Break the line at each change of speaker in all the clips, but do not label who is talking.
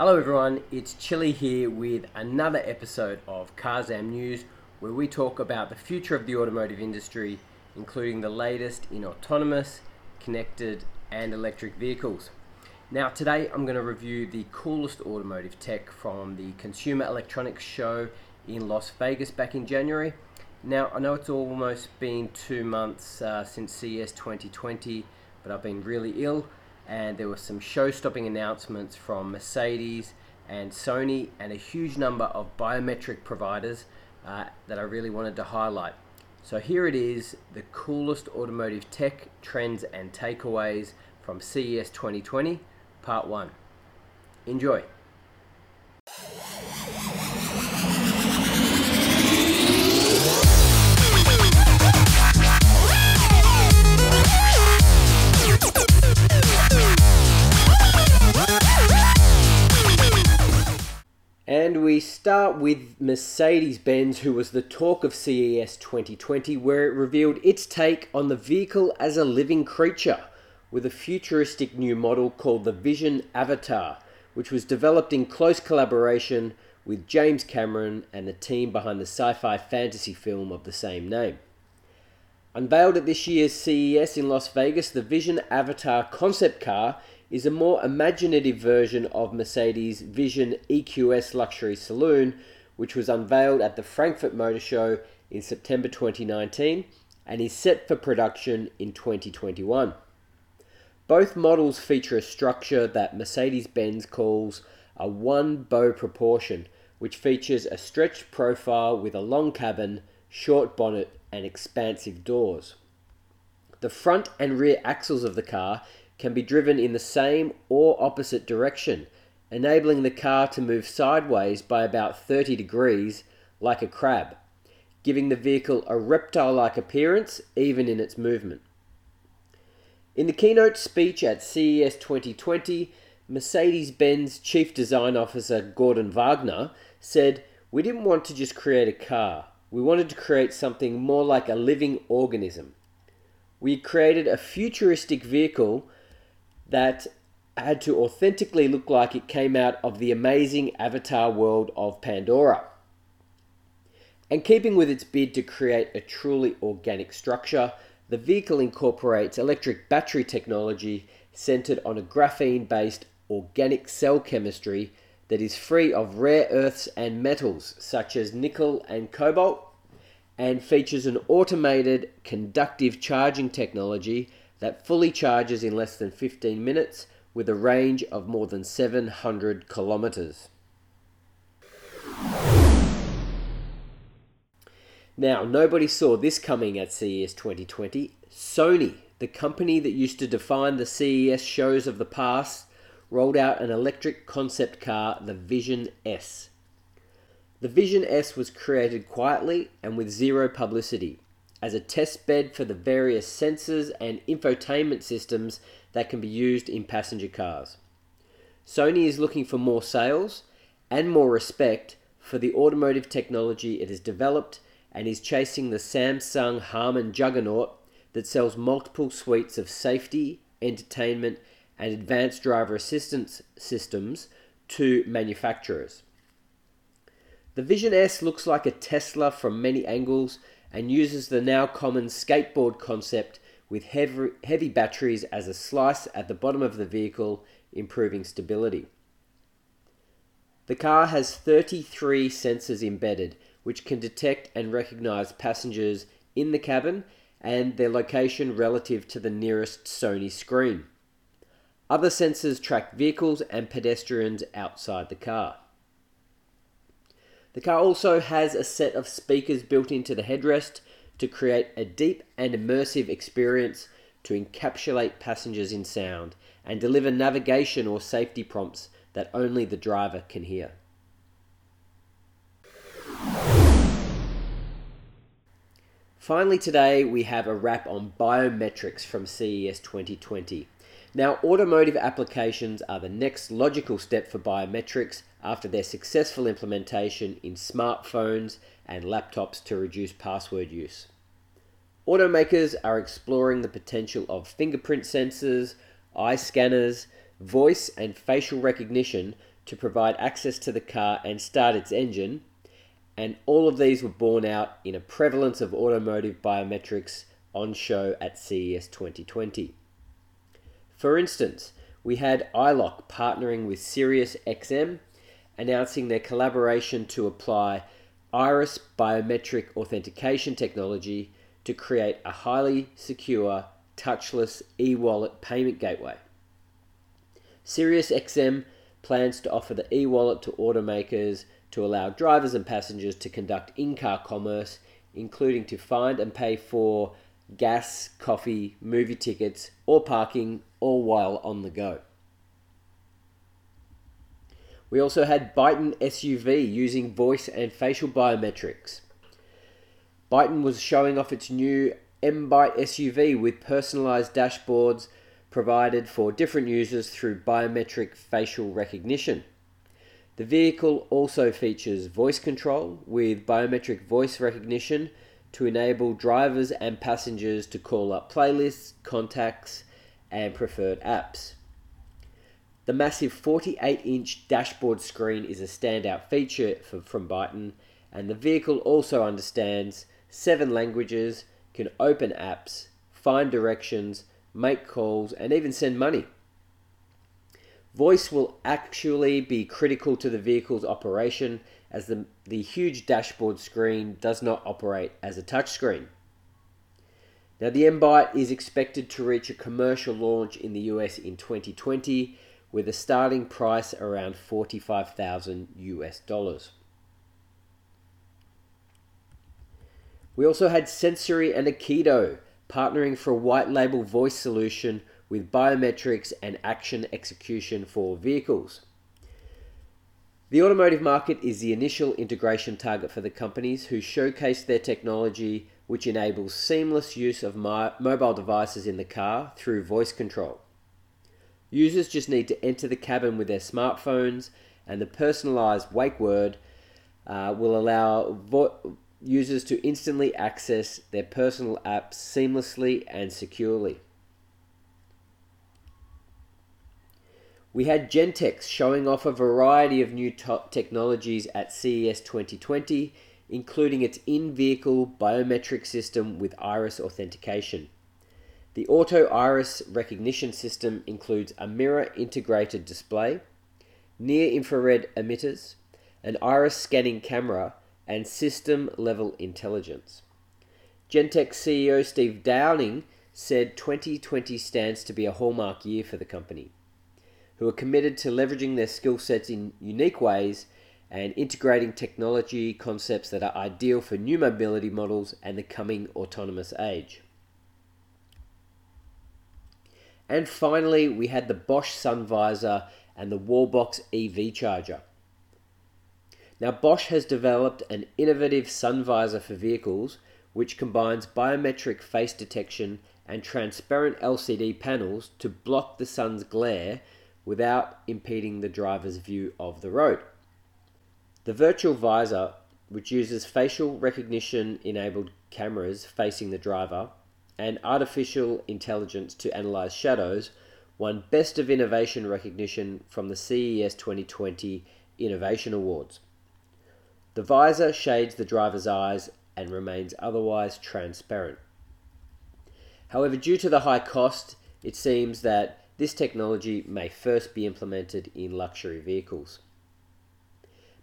Hello, everyone. It's Chili here with another episode of Carzam News, where we talk about the future of the automotive industry, including the latest in autonomous, connected, and electric vehicles. Now, today I'm going to review the coolest automotive tech from the Consumer Electronics Show in Las Vegas back in January. Now, I know it's almost been two months uh, since CES 2020, but I've been really ill and there were some show-stopping announcements from Mercedes and Sony and a huge number of biometric providers uh, that I really wanted to highlight. So here it is, the coolest automotive tech, trends and takeaways from CES 2020, part 1. Enjoy. Start with Mercedes Benz, who was the talk of CES 2020, where it revealed its take on the vehicle as a living creature with a futuristic new model called the Vision Avatar, which was developed in close collaboration with James Cameron and the team behind the sci fi fantasy film of the same name. Unveiled at this year's CES in Las Vegas, the Vision Avatar concept car is a more imaginative version of Mercedes' Vision EQS luxury saloon, which was unveiled at the Frankfurt Motor Show in September 2019 and is set for production in 2021. Both models feature a structure that Mercedes Benz calls a one bow proportion, which features a stretched profile with a long cabin, short bonnet, and expansive doors. The front and rear axles of the car can be driven in the same or opposite direction, enabling the car to move sideways by about 30 degrees like a crab, giving the vehicle a reptile like appearance even in its movement. In the keynote speech at CES 2020, Mercedes Benz Chief Design Officer Gorden Wagener said, We didn't want to just create a car, we wanted to create something more like a living organism. We created a futuristic vehicle that had to authentically look like it came out of the amazing avatar world of Pandora. And keeping with its bid to create a truly organic structure, the vehicle incorporates electric battery technology centered on a graphene based organic cell chemistry that is free of rare earths and metals such as nickel and cobalt, and features an automated conductive charging technology that fully charges in less than 15 minutes with a range of more than 700 kilometers. Now, nobody saw this coming at CES 2020. Sony, the company that used to define the CES shows of the past, rolled out an electric concept car, the Vision S. The Vision S was created quietly and with zero publicity as a test bed for the various sensors and infotainment systems that can be used in passenger cars. Sony is looking for more sales and more respect for the automotive technology it has developed and is chasing the Samsung Harman juggernaut that sells multiple suites of safety, entertainment, and advanced driver assistance systems to manufacturers. The Vision S looks like a Tesla from many angles and uses the now common skateboard concept with heavy, heavy batteries as a slice at the bottom of the vehicle, improving stability. The car has 33 sensors embedded, which can detect and recognize passengers in the cabin and their location relative to the nearest Sony screen. Other sensors track vehicles and pedestrians outside the car. The car also has a set of speakers built into the headrest to create a deep and immersive experience to encapsulate passengers in sound and deliver navigation or safety prompts that only the driver can hear. Finally, today we have a wrap on biometrics from CES 2020. Now, automotive applications are the next logical step for biometrics after their successful implementation in smartphones and laptops to reduce password use. Automakers are exploring the potential of fingerprint sensors, eye scanners, voice and facial recognition to provide access to the car and start its engine, and all of these were borne out in a prevalence of automotive biometrics on show at CES 2020. For instance, we had iLOQ partnering with SiriusXM, announcing their collaboration to apply iris biometric authentication technology to create a highly secure, touchless e wallet payment gateway. SiriusXM plans to offer the e wallet to automakers to allow drivers and passengers to conduct in car commerce, including to find and pay for gas, coffee, movie tickets, or parking, all while on the go. We also had Byton SUV using voice and facial biometrics. Byton was showing off its new M-Byte SUV with personalized dashboards provided for different users through biometric facial recognition. The vehicle also features voice control with biometric voice recognition to enable drivers and passengers to call up playlists, contacts, and preferred apps. The massive 48 inch dashboard screen is a standout feature for, from Byton, and the vehicle also understands seven languages, can open apps, find directions, make calls, and even send money. Voice will actually be critical to the vehicle's operation as the, the huge dashboard screen does not operate as a touchscreen. Now, the M-Byte is expected to reach a commercial launch in the US in 2020 with a starting price around 45,000 US dollars. We also had Sensory and Aiqudo partnering for a white label voice solution with biometrics and action execution for vehicles. The automotive market is the initial integration target for the companies who showcase their technology, which enables seamless use of mobile devices in the car through voice control. Users just need to enter the cabin with their smartphones, and the personalized wake word uh, will allow vo- users to instantly access their personal apps seamlessly and securely. We had Gentex showing off a variety of new technologies at CES 2020, including its in vehicle biometric system with iris authentication. The Auto Iris recognition system includes a mirror integrated display, near infrared emitters, an iris scanning camera, and system level intelligence. Gentex CEO Steve Downing said 2020 stands to be a hallmark year for the company who are committed to leveraging their skill sets in unique ways and integrating technology concepts that are ideal for new mobility models and the coming autonomous age. And finally, we had the Bosch Sun Visor and the Wallbox EV charger. Now, Bosch has developed an innovative sun visor for vehicles which combines biometric face detection and transparent LCD panels to block the sun's glare without impeding the driver's view of the road. The virtual visor, which uses facial recognition enabled cameras facing the driver and artificial intelligence to analyze shadows, won Best of Innovation recognition from the CES 2020 Innovation Awards. The visor shades the driver's eyes and remains otherwise transparent. However, due to the high cost, it seems that this technology may first be implemented in luxury vehicles.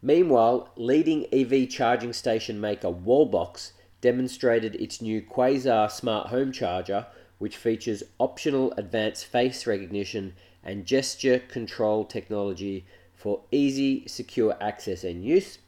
Meanwhile, leading EV charging station maker Wallbox demonstrated its new Quasar smart home charger, which features optional advanced face recognition and gesture control technology for easy, secure access and use,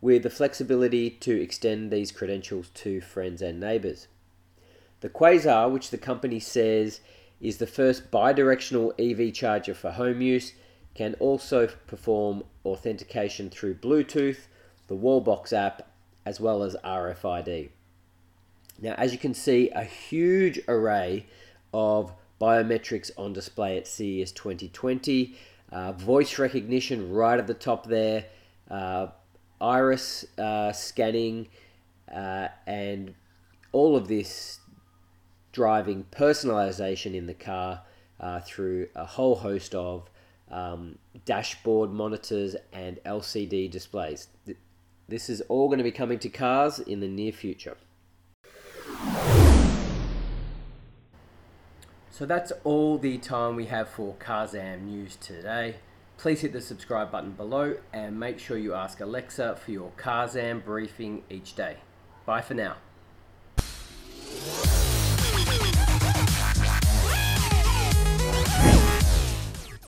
with the flexibility to extend these credentials to friends and neighbors. The Quasar, which the company says is the first bidirectional EV charger for home use, can also perform authentication through Bluetooth, the Wallbox app, as well as RFID. Now, as you can see, a huge array of biometrics on display at CES 2020. Uh, voice recognition right at the top there, uh, iris uh, scanning, uh, and all of this driving personalization in the car uh, through a whole host of um, dashboard monitors, and LCD displays. This is all going to be coming to cars in the near future. So that's all the time we have for Carzam news today. Please hit the subscribe button below and make sure you ask Alexa for your Carzam briefing each day. Bye for now.